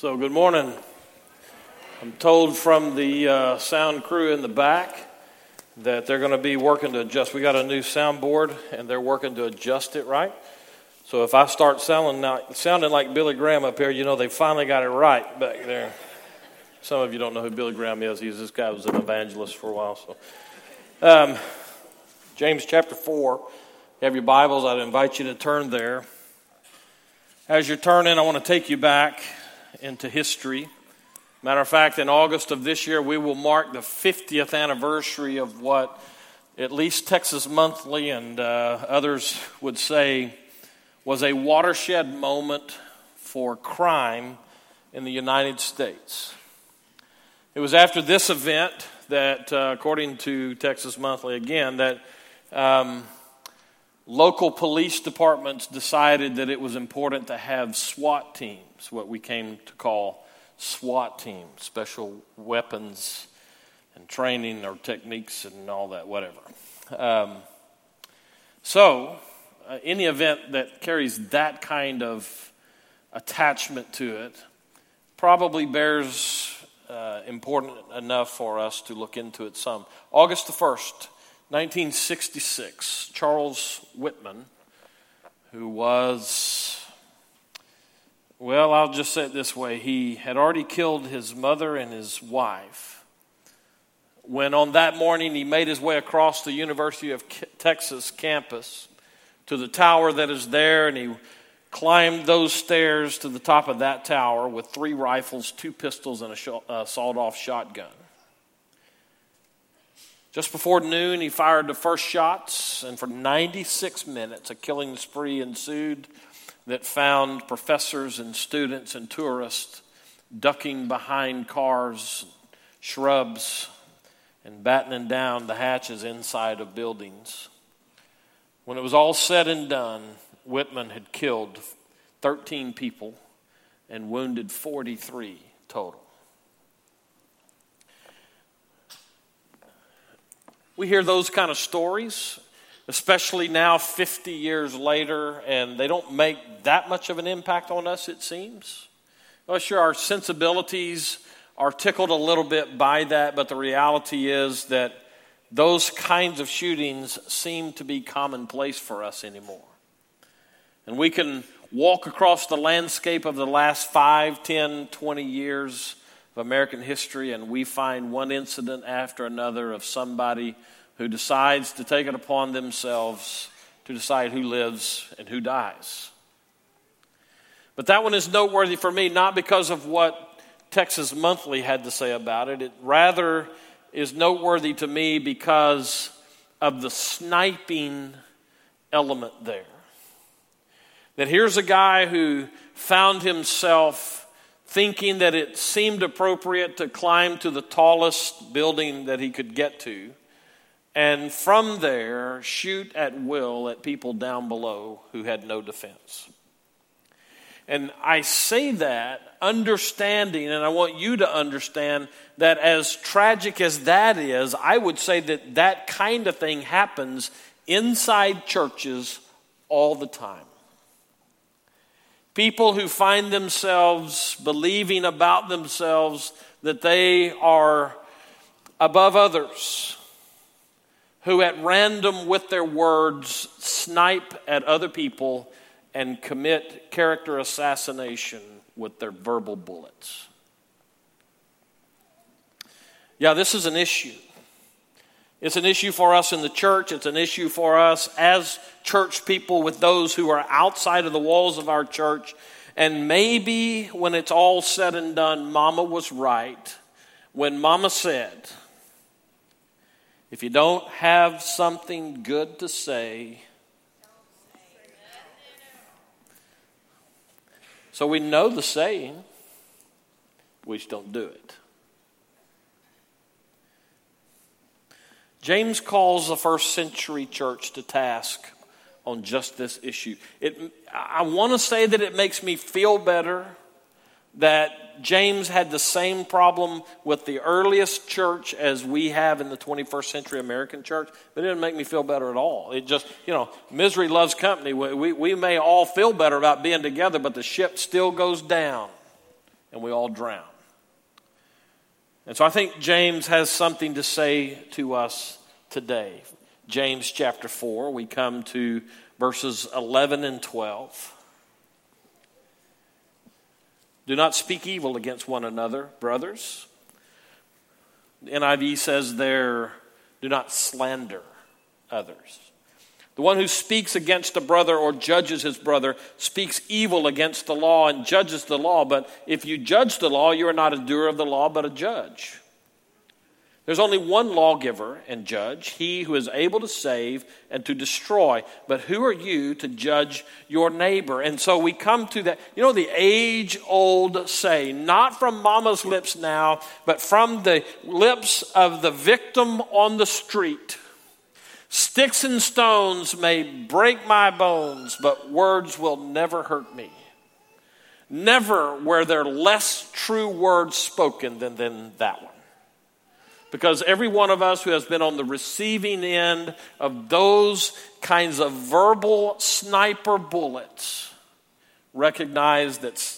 So, good morning. I'm told from the uh, sound crew in the back that they're going to be working to adjust. We got a new soundboard, and they're working to adjust it right. So, if I start sounding like, sounding like Billy Graham up here, you know they finally got it right back there. Some of you don't know who Billy Graham is. He's this guy was an evangelist for a while. So, um, James chapter four. You have your Bibles. I'd invite you to turn there. As you're turning, I want to take you back into history. Matter of fact, in August of this year, we will mark the 50th anniversary of what at least Texas Monthly and uh, others would say was a watershed moment for crime in the United States. It was after this event that, uh, according to Texas Monthly again, that um, local police departments decided that it was important to have SWAT teams what we came to call SWAT teams, special weapons and training or techniques and all that, whatever. Um, so, uh, any event that carries that kind of attachment to it probably bears uh, important enough for us to look into it some. August the 1st, 1966, Charles Whitman, who was well, I'll just say it this way. He had already killed his mother and his wife. When on that morning he made his way across the University of Texas campus to the tower that is there, and he climbed those stairs to the top of that tower with three rifles, two pistols, and a uh, sawed off shotgun. Just before noon, he fired the first shots, and for 96 minutes, a killing spree ensued that found professors and students and tourists ducking behind cars, shrubs, and battening down the hatches inside of buildings. When it was all said and done, Whitman had killed 13 people and wounded 43 total. We hear those kind of stories especially now 50 years later, and they don't make that much of an impact on us, it seems. Well, sure, our sensibilities are tickled a little bit by that, but the reality is that those kinds of shootings seem to be commonplace for us anymore. And we can walk across the landscape of the last 5, 10, 20 years of American history, and we find one incident after another of somebody who decides to take it upon themselves to decide who lives and who dies. But that one is noteworthy for me, not because of what Texas Monthly had to say about it. It rather is noteworthy to me because of the sniping element there. That here's a guy who found himself thinking that it seemed appropriate to climb to the tallest building that he could get to and from there shoot at will at people down below who had no defense. And I say that understanding, and I want you to understand that as tragic as that is, I would say that that kind of thing happens inside churches all the time. People who find themselves believing about themselves that they are above others who at random with their words snipe at other people and commit character assassination with their verbal bullets. Yeah, this is an issue. It's an issue for us in the church. It's an issue for us as church people with those who are outside of the walls of our church. And maybe when it's all said and done, Mama was right when Mama said, if you don't have something good to say, so we know the saying, we just don't do it. James calls the first century church to task on just this issue. It, I want to say that it makes me feel better that James had the same problem with the earliest church as we have in the 21st century American church, but it didn't make me feel better at all. It just, you know, misery loves company. We, we may all feel better about being together, but the ship still goes down and we all drown. And so I think James has something to say to us today. James chapter 4, we come to verses 11 and 12. Do not speak evil against one another, brothers. The NIV says there, do not slander others. The one who speaks against a brother or judges his brother speaks evil against the law and judges the law. But if you judge the law, you are not a doer of the law, but a judge. There's only one lawgiver and judge, he who is able to save and to destroy. But who are you to judge your neighbor? And so we come to that, you know, the age old saying, not from mama's lips now, but from the lips of the victim on the street. Sticks and stones may break my bones, but words will never hurt me. Never were there less true words spoken than, than that one. Because every one of us who has been on the receiving end of those kinds of verbal sniper bullets recognize that,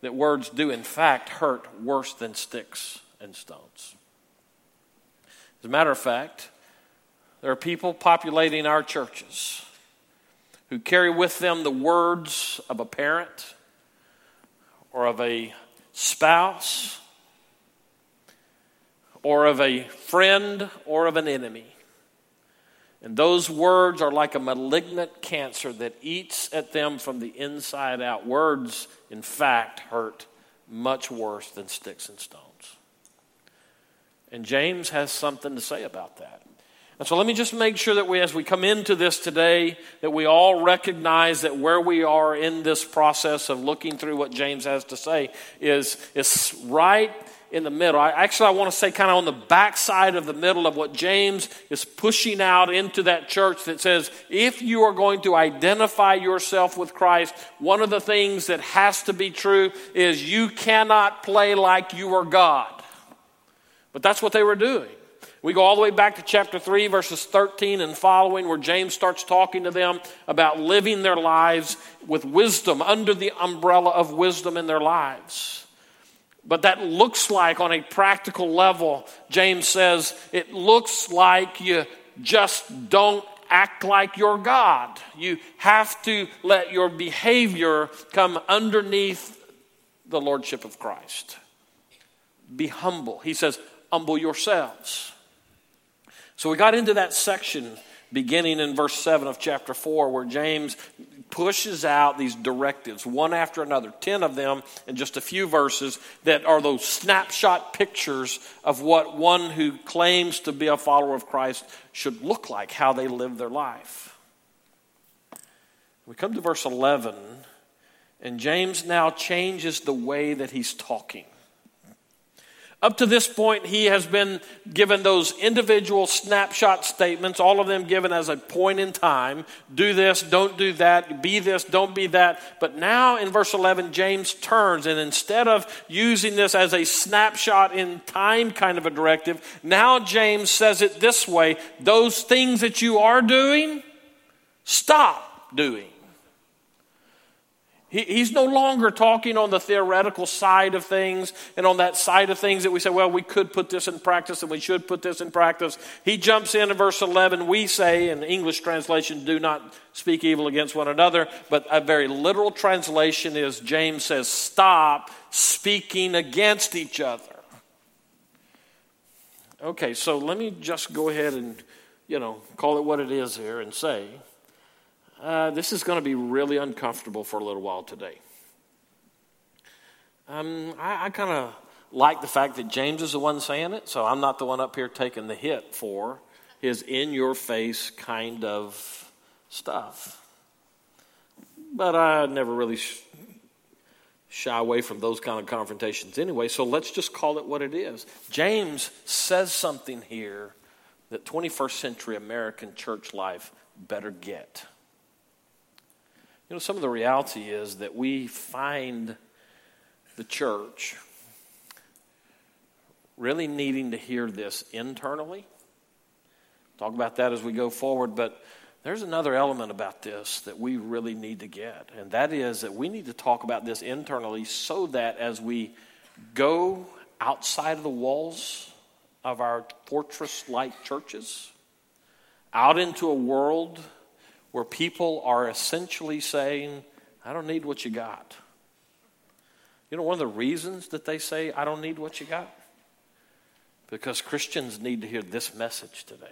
that words do, in fact, hurt worse than sticks and stones. As a matter of fact, there are people populating our churches who carry with them the words of a parent or of a spouse or of a friend or of an enemy. And those words are like a malignant cancer that eats at them from the inside out. Words, in fact, hurt much worse than sticks and stones. And James has something to say about that. And so let me just make sure that we, as we come into this today, that we all recognize that where we are in this process of looking through what James has to say is, is right in the middle. I, actually, I want to say kind of on the backside of the middle of what James is pushing out into that church that says, if you are going to identify yourself with Christ, one of the things that has to be true is you cannot play like you are God. But that's what they were doing. We go all the way back to chapter 3, verses 13 and following, where James starts talking to them about living their lives with wisdom, under the umbrella of wisdom in their lives. But that looks like, on a practical level, James says, it looks like you just don't act like you're God. You have to let your behavior come underneath the Lordship of Christ. Be humble. He says, humble yourselves. So we got into that section beginning in verse 7 of chapter 4 where James pushes out these directives one after another 10 of them in just a few verses that are those snapshot pictures of what one who claims to be a follower of Christ should look like how they live their life. We come to verse 11 and James now changes the way that he's talking up to this point, he has been given those individual snapshot statements, all of them given as a point in time. Do this, don't do that, be this, don't be that. But now in verse 11, James turns, and instead of using this as a snapshot in time kind of a directive, now James says it this way those things that you are doing, stop doing. He, he's no longer talking on the theoretical side of things and on that side of things that we say, well, we could put this in practice and we should put this in practice. He jumps in in verse 11. We say, in English translation, do not speak evil against one another. But a very literal translation is James says, stop speaking against each other. Okay, so let me just go ahead and, you know, call it what it is here and say uh, this is going to be really uncomfortable for a little while today. Um, I, I kind of like the fact that James is the one saying it, so I'm not the one up here taking the hit for his in your face kind of stuff. But I never really sh- shy away from those kind of confrontations anyway, so let's just call it what it is. James says something here that 21st century American church life better get. You know, some of the reality is that we find the church really needing to hear this internally. Talk about that as we go forward, but there's another element about this that we really need to get, and that is that we need to talk about this internally so that as we go outside of the walls of our fortress like churches, out into a world where people are essentially saying, I don't need what you got. You know, one of the reasons that they say, I don't need what you got? Because Christians need to hear this message today.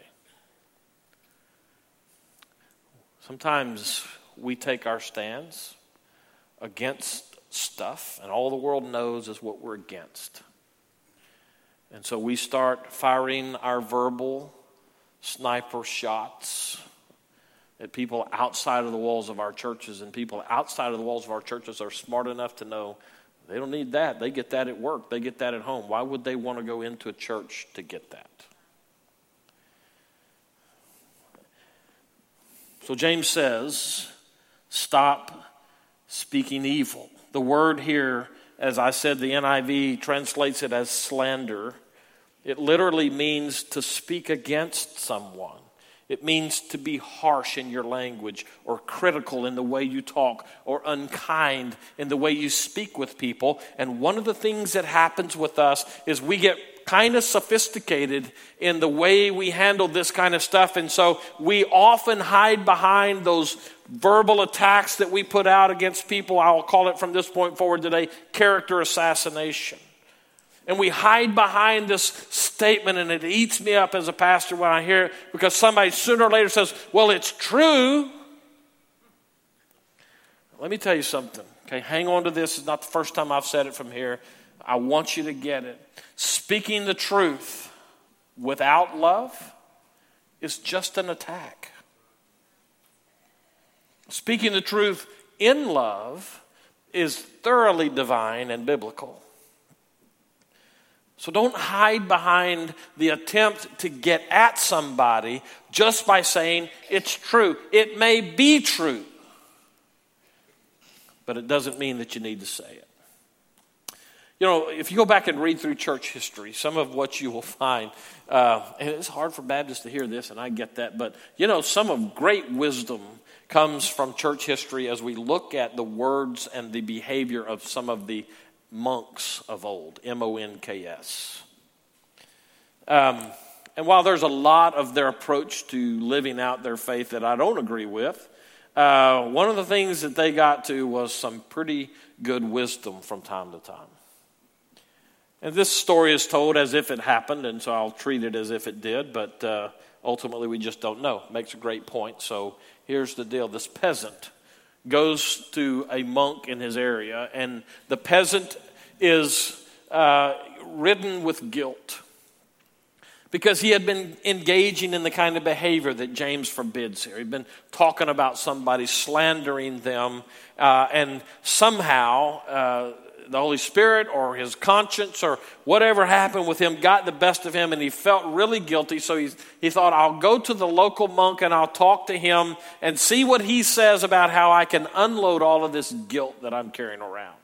Sometimes we take our stands against stuff, and all the world knows is what we're against. And so we start firing our verbal sniper shots at people outside of the walls of our churches, and people outside of the walls of our churches are smart enough to know they don't need that. They get that at work, they get that at home. Why would they want to go into a church to get that? So James says, stop speaking evil. The word here, as I said, the NIV translates it as slander. It literally means to speak against someone. It means to be harsh in your language, or critical in the way you talk, or unkind in the way you speak with people. And one of the things that happens with us is we get kind of sophisticated in the way we handle this kind of stuff. And so we often hide behind those verbal attacks that we put out against people. I'll call it from this point forward today character assassination. And we hide behind this statement, and it eats me up as a pastor when I hear it because somebody sooner or later says, Well, it's true. Let me tell you something. Okay, hang on to this. It's not the first time I've said it from here. I want you to get it. Speaking the truth without love is just an attack. Speaking the truth in love is thoroughly divine and biblical. So don't hide behind the attempt to get at somebody just by saying it's true. It may be true, but it doesn't mean that you need to say it. You know, if you go back and read through church history, some of what you will find, uh, and it's hard for Baptists to hear this, and I get that, but you know, some of great wisdom comes from church history as we look at the words and the behavior of some of the monks of old, M O N K S. Um, and while there's a lot of their approach to living out their faith that I don't agree with, uh, one of the things that they got to was some pretty good wisdom from time to time. And this story is told as if it happened, and so I'll treat it as if it did, but uh, ultimately we just don't know. Makes a great point. So here's the deal this peasant goes to a monk in his area, and the peasant is uh, ridden with guilt because he had been engaging in the kind of behavior that James forbids here. He'd been talking about somebody, slandering them, uh, and somehow uh, the Holy Spirit or his conscience or whatever happened with him got the best of him and he felt really guilty. So he, he thought, I'll go to the local monk and I'll talk to him and see what he says about how I can unload all of this guilt that I'm carrying around.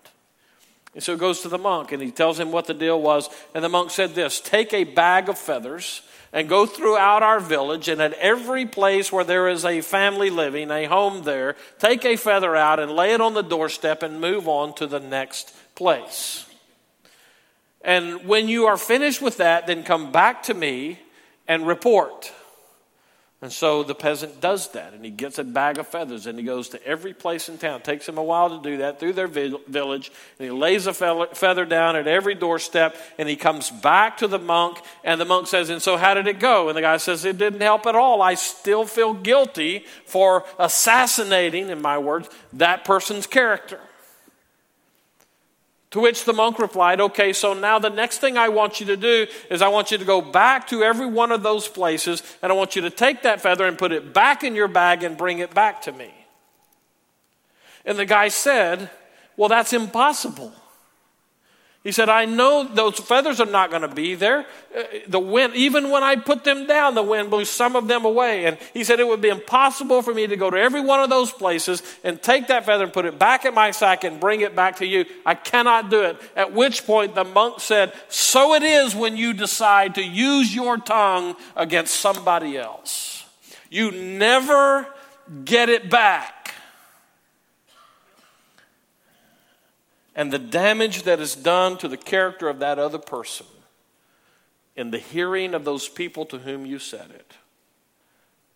And so he goes to the monk and he tells him what the deal was. And the monk said this Take a bag of feathers and go throughout our village, and at every place where there is a family living, a home there, take a feather out and lay it on the doorstep and move on to the next place. And when you are finished with that, then come back to me and report. And so the peasant does that, and he gets a bag of feathers, and he goes to every place in town. It takes him a while to do that through their village, and he lays a feather down at every doorstep, and he comes back to the monk, and the monk says, And so how did it go? And the guy says, It didn't help at all. I still feel guilty for assassinating, in my words, that person's character. To which the monk replied, Okay, so now the next thing I want you to do is I want you to go back to every one of those places and I want you to take that feather and put it back in your bag and bring it back to me. And the guy said, Well, that's impossible. He said, I know those feathers are not going to be there. Uh, the wind, even when I put them down, the wind blew some of them away. And he said, it would be impossible for me to go to every one of those places and take that feather and put it back in my sack and bring it back to you. I cannot do it. At which point the monk said, So it is when you decide to use your tongue against somebody else. You never get it back. And the damage that is done to the character of that other person in the hearing of those people to whom you said it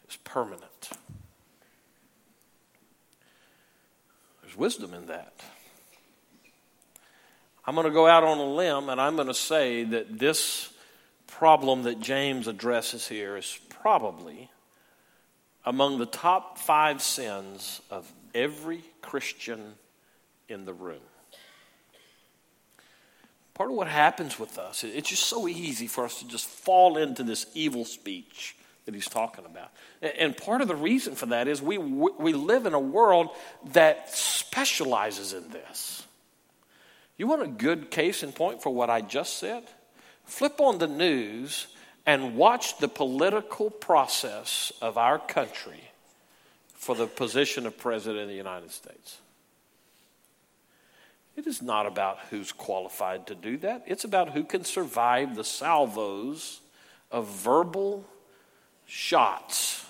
is permanent. There's wisdom in that. I'm going to go out on a limb and I'm going to say that this problem that James addresses here is probably among the top five sins of every Christian in the room. Part of what happens with us, it's just so easy for us to just fall into this evil speech that he's talking about. And part of the reason for that is we, we live in a world that specializes in this. You want a good case in point for what I just said? Flip on the news and watch the political process of our country for the position of President of the United States. It is not about who's qualified to do that. It's about who can survive the salvos of verbal shots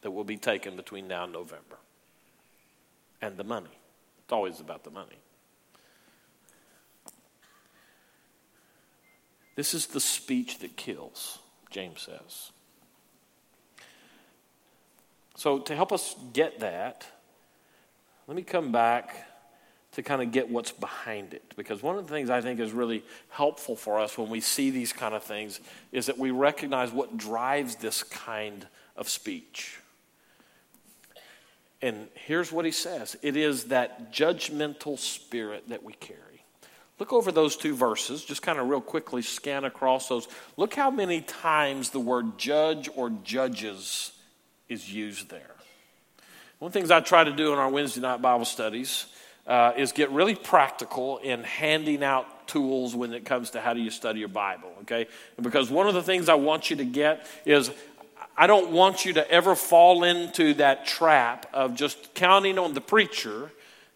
that will be taken between now and November. And the money. It's always about the money. This is the speech that kills, James says. So, to help us get that, let me come back to kind of get what's behind it. Because one of the things I think is really helpful for us when we see these kind of things is that we recognize what drives this kind of speech. And here's what he says it is that judgmental spirit that we carry. Look over those two verses, just kind of real quickly scan across those. Look how many times the word judge or judges is used there. One of the things I try to do in our Wednesday night Bible studies uh, is get really practical in handing out tools when it comes to how do you study your Bible, okay? Because one of the things I want you to get is I don't want you to ever fall into that trap of just counting on the preacher,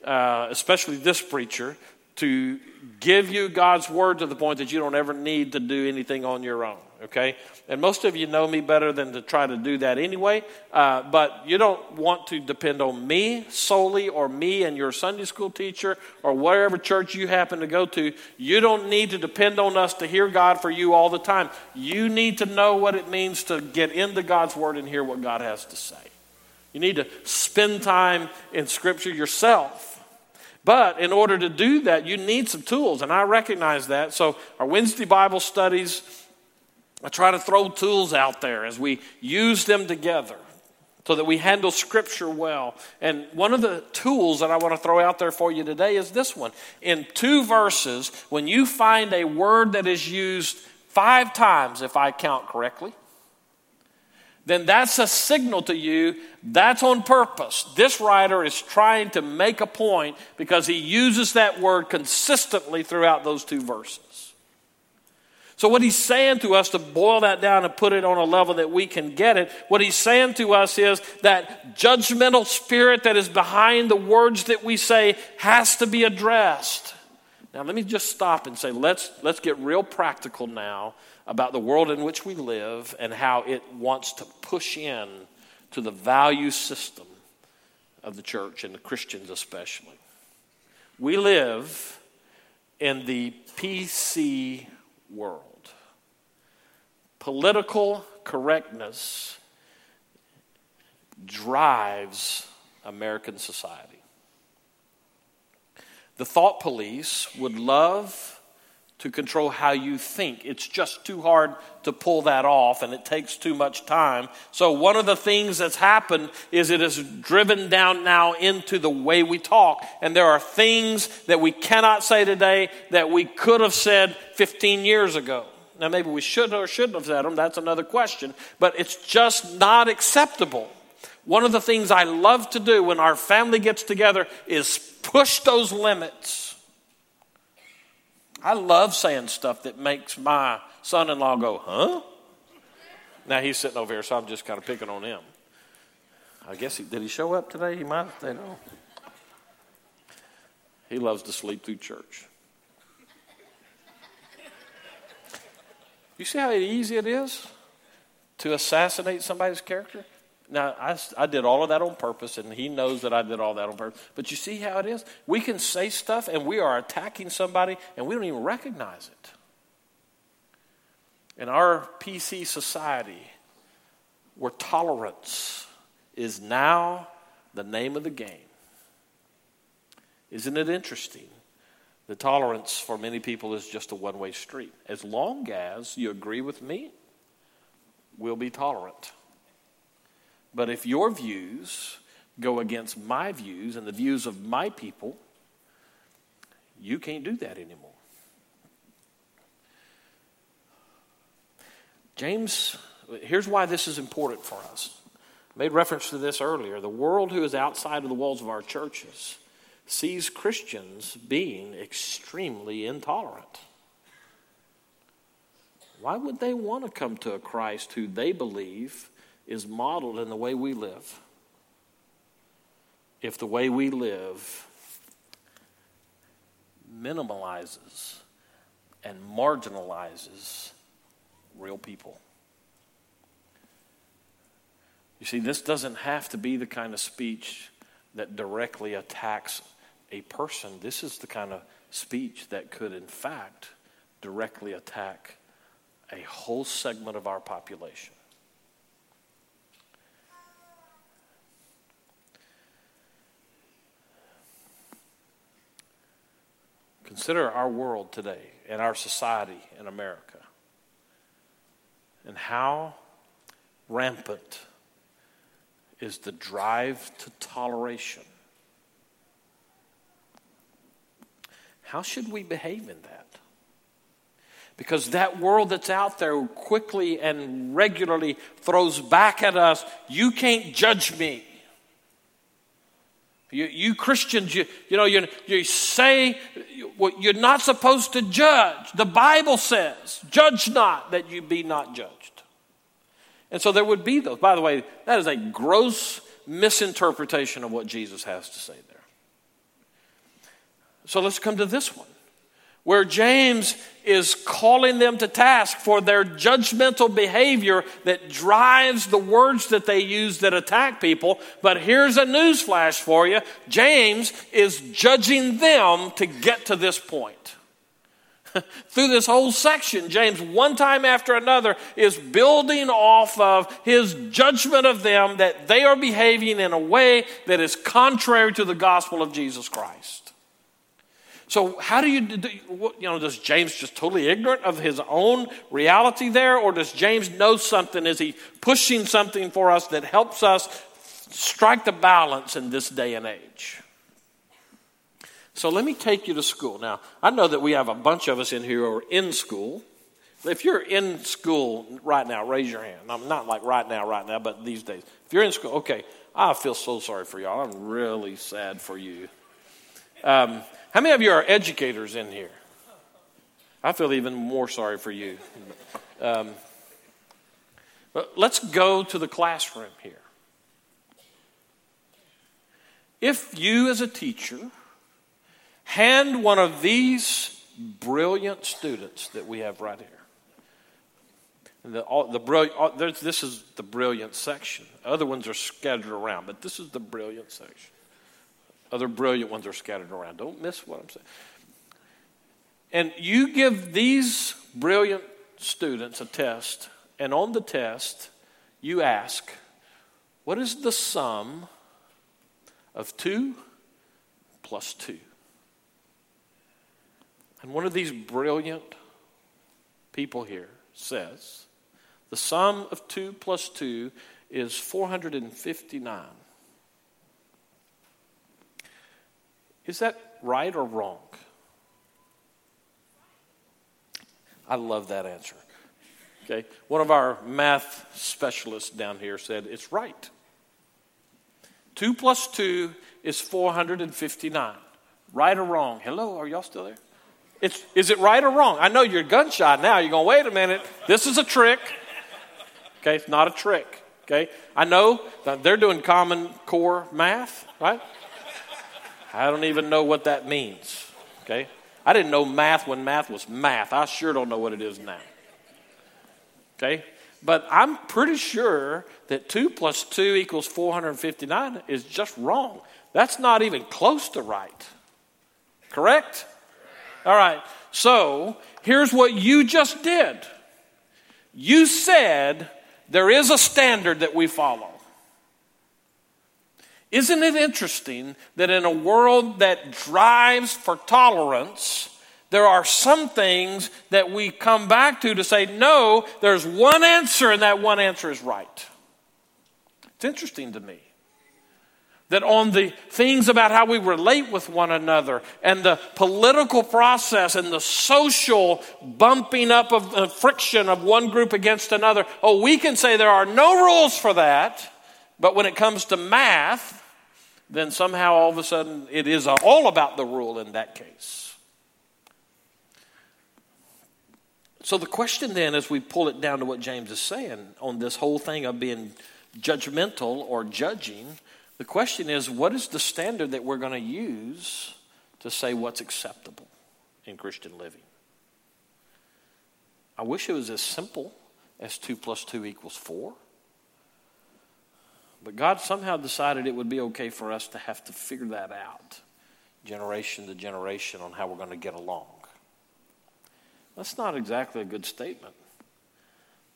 uh, especially this preacher, to give you God's word to the point that you don't ever need to do anything on your own, okay? And most of you know me better than to try to do that anyway, uh, but you don't want to depend on me solely or me and your Sunday school teacher or whatever church you happen to go to. You don't need to depend on us to hear God for you all the time. You need to know what it means to get into God's word and hear what God has to say. You need to spend time in Scripture yourself but in order to do that, you need some tools, and I recognize that. So, our Wednesday Bible studies, I try to throw tools out there as we use them together so that we handle Scripture well. And one of the tools that I want to throw out there for you today is this one. In two verses, when you find a word that is used five times, if I count correctly, then that's a signal to you that's on purpose. This writer is trying to make a point because he uses that word consistently throughout those two verses. So, what he's saying to us, to boil that down and put it on a level that we can get it, what he's saying to us is that judgmental spirit that is behind the words that we say has to be addressed. Now, let me just stop and say, let's, let's get real practical now about the world in which we live and how it wants to push in to the value system of the church and the Christians especially. We live in the PC world. Political correctness drives American society. The thought police would love to control how you think. It's just too hard to pull that off and it takes too much time. So, one of the things that's happened is it has driven down now into the way we talk. And there are things that we cannot say today that we could have said 15 years ago. Now, maybe we should or shouldn't have said them, that's another question, but it's just not acceptable. One of the things I love to do when our family gets together is push those limits I love saying stuff that makes my son in law go, huh? Now he's sitting over here, so I'm just kind of picking on him. I guess he did he show up today? He might have stayed home. He loves to sleep through church. You see how easy it is to assassinate somebody's character? Now, I, I did all of that on purpose, and he knows that I did all that on purpose. But you see how it is? We can say stuff, and we are attacking somebody, and we don't even recognize it. In our PC society, where tolerance is now the name of the game, isn't it interesting? The tolerance for many people is just a one way street. As long as you agree with me, we'll be tolerant. But if your views go against my views and the views of my people, you can't do that anymore. James, here's why this is important for us. I made reference to this earlier. The world who is outside of the walls of our churches sees Christians being extremely intolerant. Why would they want to come to a Christ who they believe is modeled in the way we live? If the way we live minimalizes and marginalizes real people. You see, this doesn't have to be the kind of speech that directly attacks a person. This is the kind of speech that could, in fact, directly attack a whole segment of our population. Consider our world today and our society in America and how rampant is the drive to toleration. How should we behave in that? Because that world that's out there quickly and regularly throws back at us, you can't judge me. You, you Christians, you, you know, you, you say you're not supposed to judge. The Bible says, judge not that you be not judged. And so there would be those. By the way, that is a gross misinterpretation of what Jesus has to say there. So let's come to this one where James is calling them to task for their judgmental behavior that drives the words that they use that attack people. But here's a newsflash for you James is judging them to get to this point. Through this whole section, James, one time after another, is building off of his judgment of them that they are behaving in a way that is contrary to the gospel of Jesus Christ. So, how do you, you know, does James just totally ignorant of his own reality there? Or does James know something? Is he pushing something for us that helps us strike the balance in this day and age? So, let me take you to school. Now, I know that we have a bunch of us in here who are in school. If you're in school right now, raise your hand. I'm not like right now, right now, but these days. If you're in school, okay, I feel so sorry for y'all. I'm really sad for you. Um, how many of you are educators in here? I feel even more sorry for you. Um, but let's go to the classroom here. If you, as a teacher, hand one of these brilliant students that we have right here, the, all, the brilliant, this is the brilliant section. Other ones are scattered around, but this is the brilliant section. Other brilliant ones are scattered around. Don't miss what I'm saying. And you give these brilliant students a test, and on the test, you ask, What is the sum of 2 plus 2? And one of these brilliant people here says, The sum of 2 plus 2 is 459. Is that right or wrong? I love that answer. Okay, one of our math specialists down here said it's right. 2 plus 2 is 459. Right or wrong? Hello, are y'all still there? It's, is it right or wrong? I know you're gunshot now. You're going, wait a minute. This is a trick. Okay, it's not a trick. Okay, I know they're doing common core math, right? I don't even know what that means. Okay? I didn't know math when math was math. I sure don't know what it is now. Okay? but I'm pretty sure that 2 plus 2 equals 459 is just wrong. That's not even close to right. Correct? All right. So here's what you just did you said there is a standard that we follow. Isn't it interesting that in a world that drives for tolerance, there are some things that we come back to to say, no, there's one answer, and that one answer is right. It's interesting to me that on the things about how we relate with one another and the political process and the social bumping up of the friction of one group against another, oh, we can say there are no rules for that, but when it comes to math, then somehow all of a sudden it is all about the rule in that case. So the question then, as we pull it down to what James is saying on this whole thing of being judgmental or judging, the question is what is the standard that we're going to use to say what's acceptable in Christian living? I wish it was as simple as 2 plus 2 equals 4. But God somehow decided it would be okay for us to have to figure that out, generation to generation, on how we're going to get along. That's not exactly a good statement.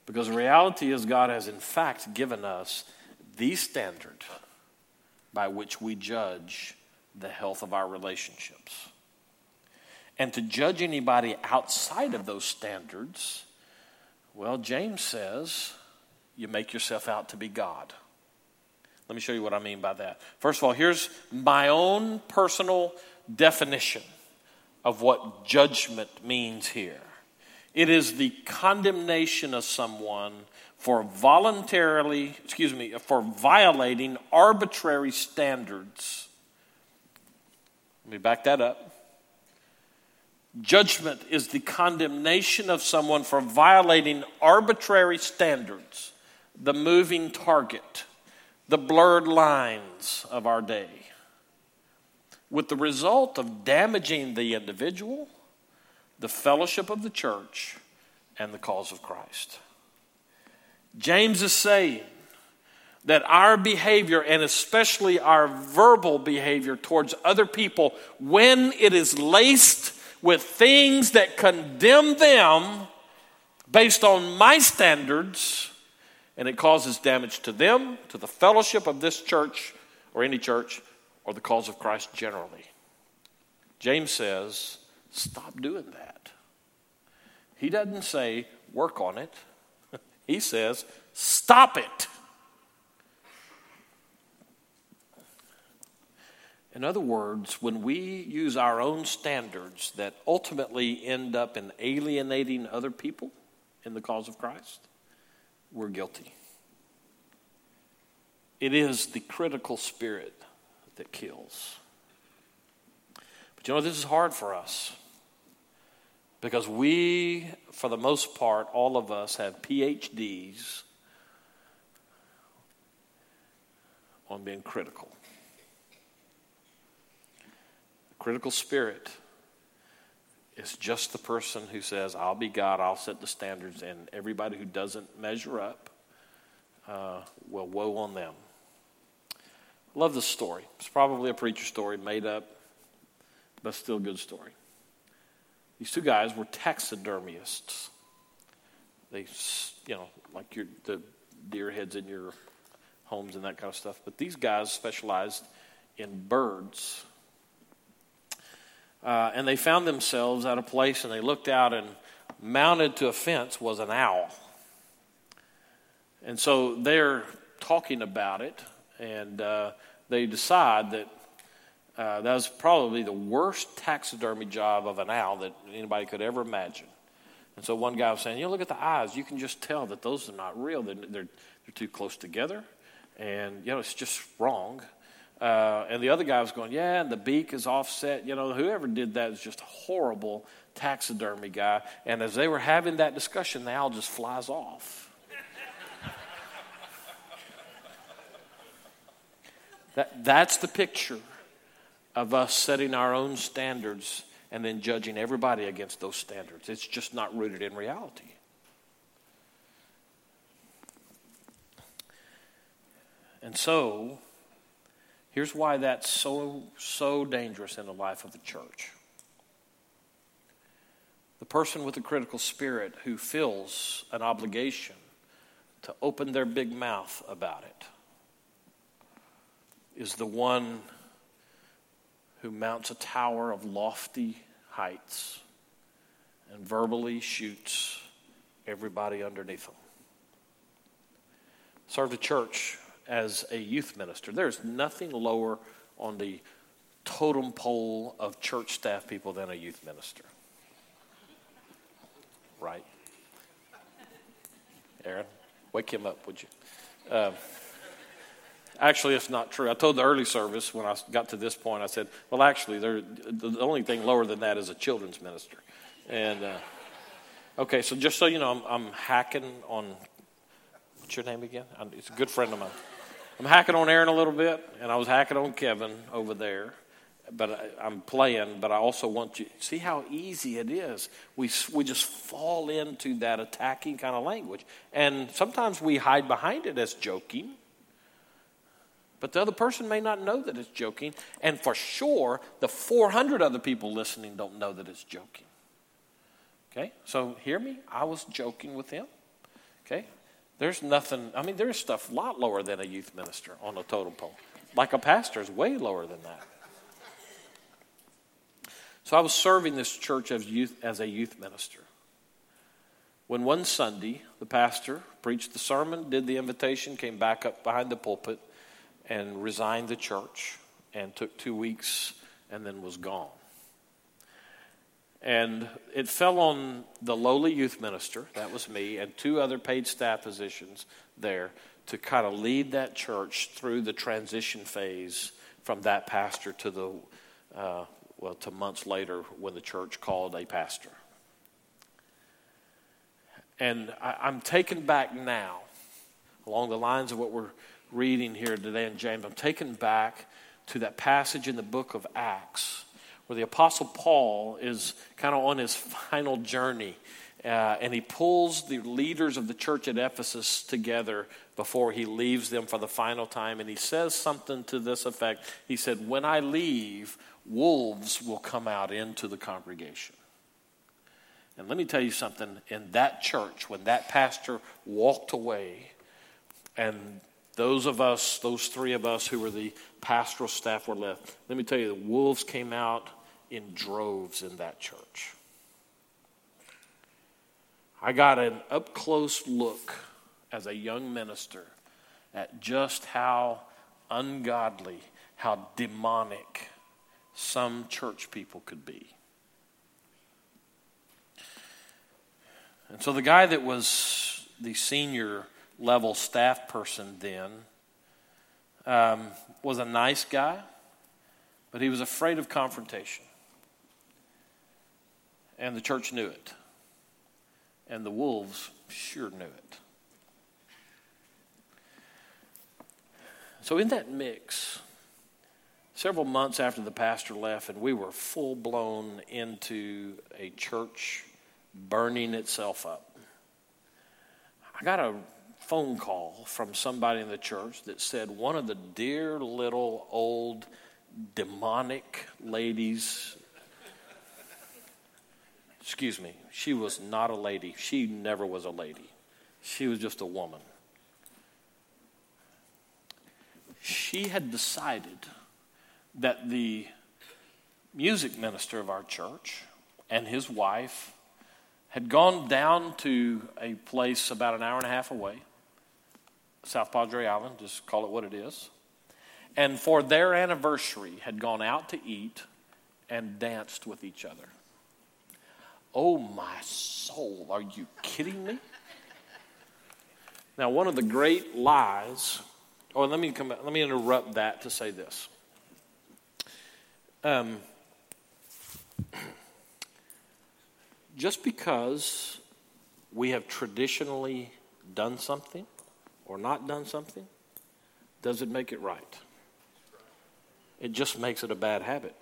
Because the reality is, God has in fact given us the standard by which we judge the health of our relationships. And to judge anybody outside of those standards, well, James says you make yourself out to be God. Let me show you what I mean by that. First of all, here's my own personal definition of what judgment means here it is the condemnation of someone for voluntarily, excuse me, for violating arbitrary standards. Let me back that up. Judgment is the condemnation of someone for violating arbitrary standards, the moving target, the blurred lines of our day, with the result of damaging the individual, the fellowship of the church, and the cause of Christ. James is saying that our behavior, and especially our verbal behavior towards other people, when it is laced with things that condemn them based on my standards, and it causes damage to them, to the fellowship of this church or any church, or the cause of Christ generally. James says, stop doing that. He doesn't say, work on it. He says, stop it. In other words, when we use our own standards that ultimately end up in alienating other people in the cause of Christ, we're guilty. It is the critical spirit that kills. But you know, this is hard for us because we, for the most part, all of us have PhDs on being critical. critical spirit is just the person who says, I'll be God, I'll set the standards, and everybody who doesn't measure up, uh, well, woe on them. Love this story. It's probably a preacher story made up, but still a good story. These two guys were taxidermists. They, you know, like your, the deer heads in your homes and that kind of stuff. But these guys specialized in birds. Uh, and they found themselves at a place and they looked out and mounted to a fence was an owl. And so they're talking about it and uh, they decide that uh, that was probably the worst taxidermy job of an owl that anybody could ever imagine. And so one guy was saying, you know, look at the eyes. You can just tell that those are not real. They're, they're, they're too close together. And, you know, it's just wrong. Uh, and the other guy was going, yeah, and the beak is offset. You know, whoever did that is just a horrible taxidermy guy. And as they were having that discussion, the owl just flies off. that, that's the picture of us setting our own standards and then judging everybody against those standards. It's just not rooted in reality. And so, here's why that's so, so dangerous in the life of the church. The person with a critical spirit who feels an obligation to open their big mouth about it is the one who mounts a tower of lofty heights and verbally shoots everybody underneath them. Served a church as a youth minister. There's nothing lower on the totem pole of church staff people than a youth minister. Right? Aaron, wake him up, would you? Uh, actually, it's not true. I told the early service when I got to this point, I said, well, actually, the only thing lower than that is a children's minister. And, uh, okay, so just so you know, I'm, I'm hacking on, what's your name again? It's a good friend of mine. I'm hacking on Aaron a little bit, and I was hacking on Kevin over there. But I, am playing, but I also want you see how easy it is. We, we just fall into that attacking kind of language. And sometimes we hide behind it as joking. But the other person may not know that it's joking. And for sure, the 400 other people listening don't know that it's joking. Okay? So hear me. I was joking with him. Okay? There's nothing, I mean, there's stuff a lot lower than a youth minister on a totem pole. Like a pastor is way lower than that. So I was serving this church as, youth, as a youth minister. When one Sunday, the pastor preached the sermon, did the invitation, came back up behind the pulpit, and resigned the church, and took two weeks, and then was gone. And it fell on the lowly youth minister, that was me, and two other paid staff positions there to kind of lead that church through the transition phase from that pastor to the, uh, well, to months later when the church called a pastor. And I, I'm taken back now, along the lines of what we're reading here today in James, I'm taken back to that passage in the book of Acts where the Apostle Paul is kind of on his final journey. Uh, and he pulls the leaders of the church at Ephesus together before he leaves them for the final time. And he says something to this effect. He said, When I leave, wolves will come out into the congregation. And let me tell you something in that church, when that pastor walked away, and those of us, those three of us who were the pastoral staff were left, let me tell you, the wolves came out in droves in that church. I got an up close look as a young minister at just how ungodly, how demonic some church people could be. And so the guy that was the senior level staff person then um, was a nice guy, but he was afraid of confrontation. And the church knew it. And the wolves sure knew it. So, in that mix, several months after the pastor left, and we were full blown into a church burning itself up, I got a phone call from somebody in the church that said one of the dear little old demonic ladies excuse me, she was not a lady. She never was a lady. She was just a woman. She had decided that the music minister of our church and his wife had gone down to a place about an hour and a half away, South Padre Island, just call it what it is, and for their anniversary had gone out to eat and danced with each other. Oh, my soul, are you kidding me? Now, one of the great lies, oh, let me come, let me interrupt that to say this. Um, just because we have traditionally done something or not done something does it make it right. It just makes it a bad habit.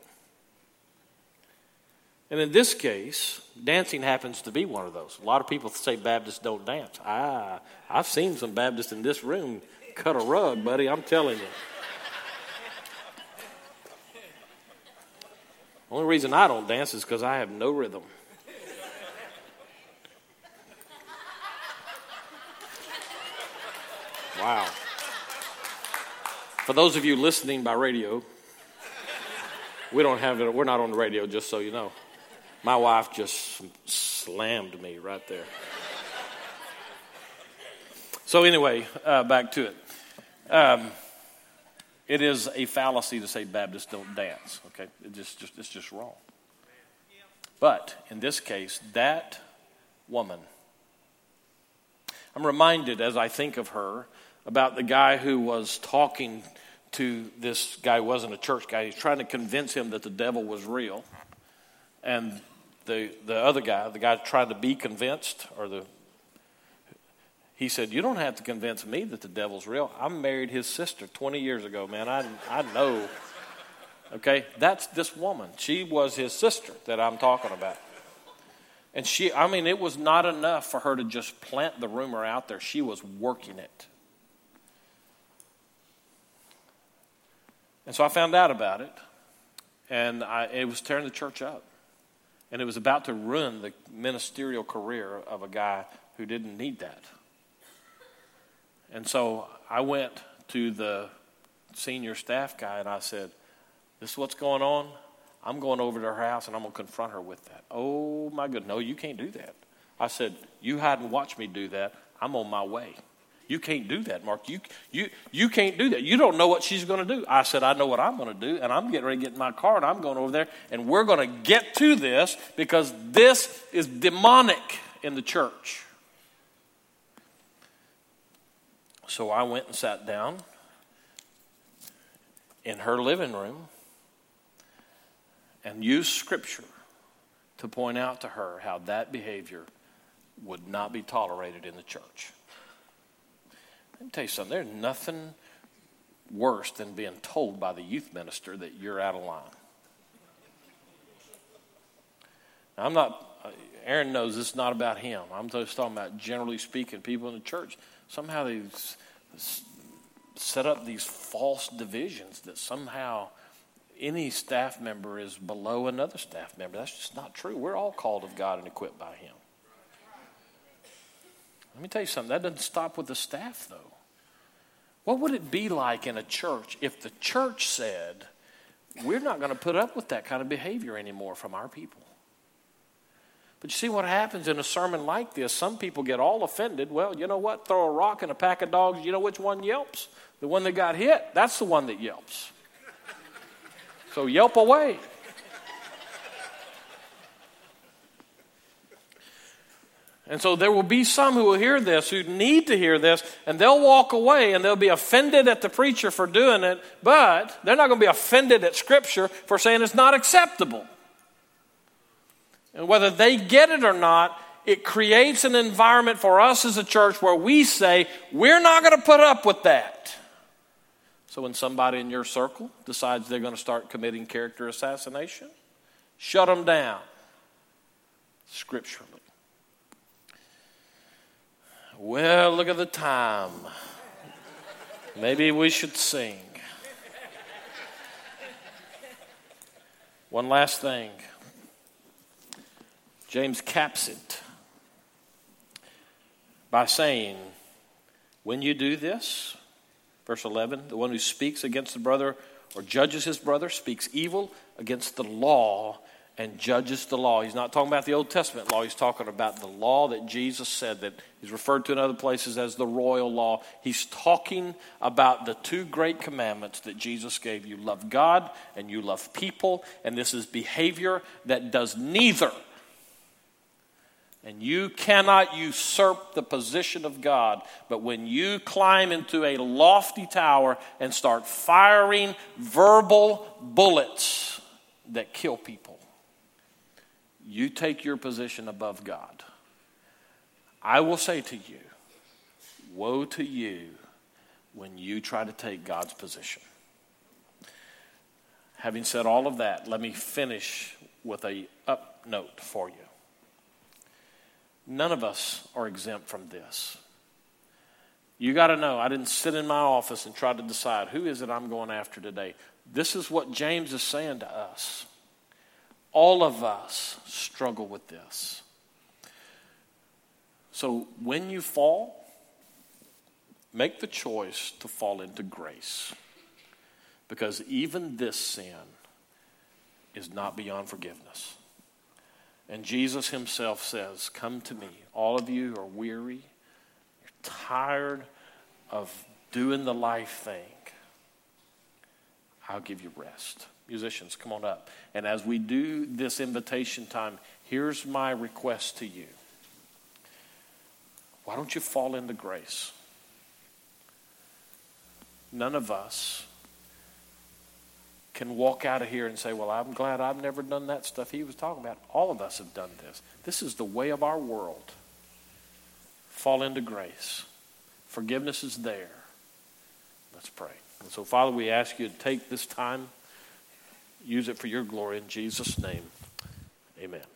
And in this case, dancing happens to be one of those. A lot of people say Baptists don't dance. Ah, I've seen some Baptists in this room cut a rug, buddy. I'm telling you. Only reason I don't dance is because I have no rhythm. For those of you listening by radio, we don't have it, we're not on the radio, just so you know. My wife just slammed me right there. So, anyway, uh, back to it. Um, it is a fallacy to say Baptists don't dance, okay? It just, just, it's just wrong. But in this case, that woman, I'm reminded as I think of her about the guy who was talking to this guy wasn't a church guy. He's trying to convince him that the devil was real. And the, the other guy, the guy trying to be convinced, or the he said, You don't have to convince me that the devil's real. I married his sister 20 years ago, man. I, I know. Okay? That's this woman. She was his sister that I'm talking about. And she, I mean, it was not enough for her to just plant the rumor out there. She was working it. And so I found out about it, and I, it was tearing the church up. And it was about to ruin the ministerial career of a guy who didn't need that. And so I went to the senior staff guy and I said, This is what's going on. I'm going over to her house and I'm going to confront her with that. Oh my goodness, no, you can't do that. I said, You hide and watch me do that. I'm on my way. You can't do that, Mark. You, you, you can't do that. You don't know what she's going to do. I said, I know what I'm going to do, and I'm getting ready to get in my car, and I'm going over there, and we're going to get to this because this is demonic in the church. So I went and sat down in her living room and used scripture to point out to her how that behavior would not be tolerated in the church. Let me tell you something there's nothing worse than being told by the youth minister that you're out of line. Now, I'm not, uh, Aaron knows this is not about him. I'm just talking about generally speaking, people in the church. Somehow they set up these false divisions that somehow any staff member is below another staff member. That's just not true. We're all called of God and equipped by Him. Let me tell you something, that doesn't stop with the staff, though. What would it be like in a church if the church said, we're not going to put up with that kind of behavior anymore from our people? But you see what happens in a sermon like this? Some people get all offended. Well, you know what? Throw a rock in a pack of dogs. You know which one yelps? The one that got hit. That's the one that yelps. So yelp away. And so there will be some who will hear this, who need to hear this, and they'll walk away and they'll be offended at the preacher for doing it, but they're not going to be offended at Scripture for saying it's not acceptable. And whether they get it or not, it creates an environment for us as a church where we say, we're not going to put up with that. So when somebody in your circle decides they're going to start committing character assassination, shut them down scripturally. Well, look at the time. Maybe we should sing. One last thing. James caps it by saying, When you do this, verse 11, the one who speaks against the brother or judges his brother speaks evil against the law and judges the law. He's not talking about the Old Testament law. He's talking about the law that Jesus said that he's referred to in other places as the royal law. He's talking about the two great commandments that Jesus gave you love God and you love people. And this is behavior that does neither. And you cannot usurp the position of God. But when you climb into a lofty tower and start firing verbal bullets that kill people, you take your position above God. I will say to you, woe to you when you try to take God's position. Having said all of that, let me finish with a up note for you. None of us are exempt from this. You got to know, I didn't sit in my office and try to decide who is it I'm going after today. This is what James is saying to us. All of us struggle with this. So when you fall, make the choice to fall into grace. Because even this sin is not beyond forgiveness. And Jesus himself says, Come to me. All of you are weary, you're tired of doing the life thing. I'll give you rest. Musicians, come on up. And as we do this invitation time, here's my request to you. Why don't you fall into grace? None of us can walk out of here and say, Well, I'm glad I've never done that stuff he was talking about. All of us have done this. This is the way of our world. Fall into grace. Forgiveness is there. Let's pray. And so, Father, we ask you to take this time, use it for your glory in Jesus' name. Amen.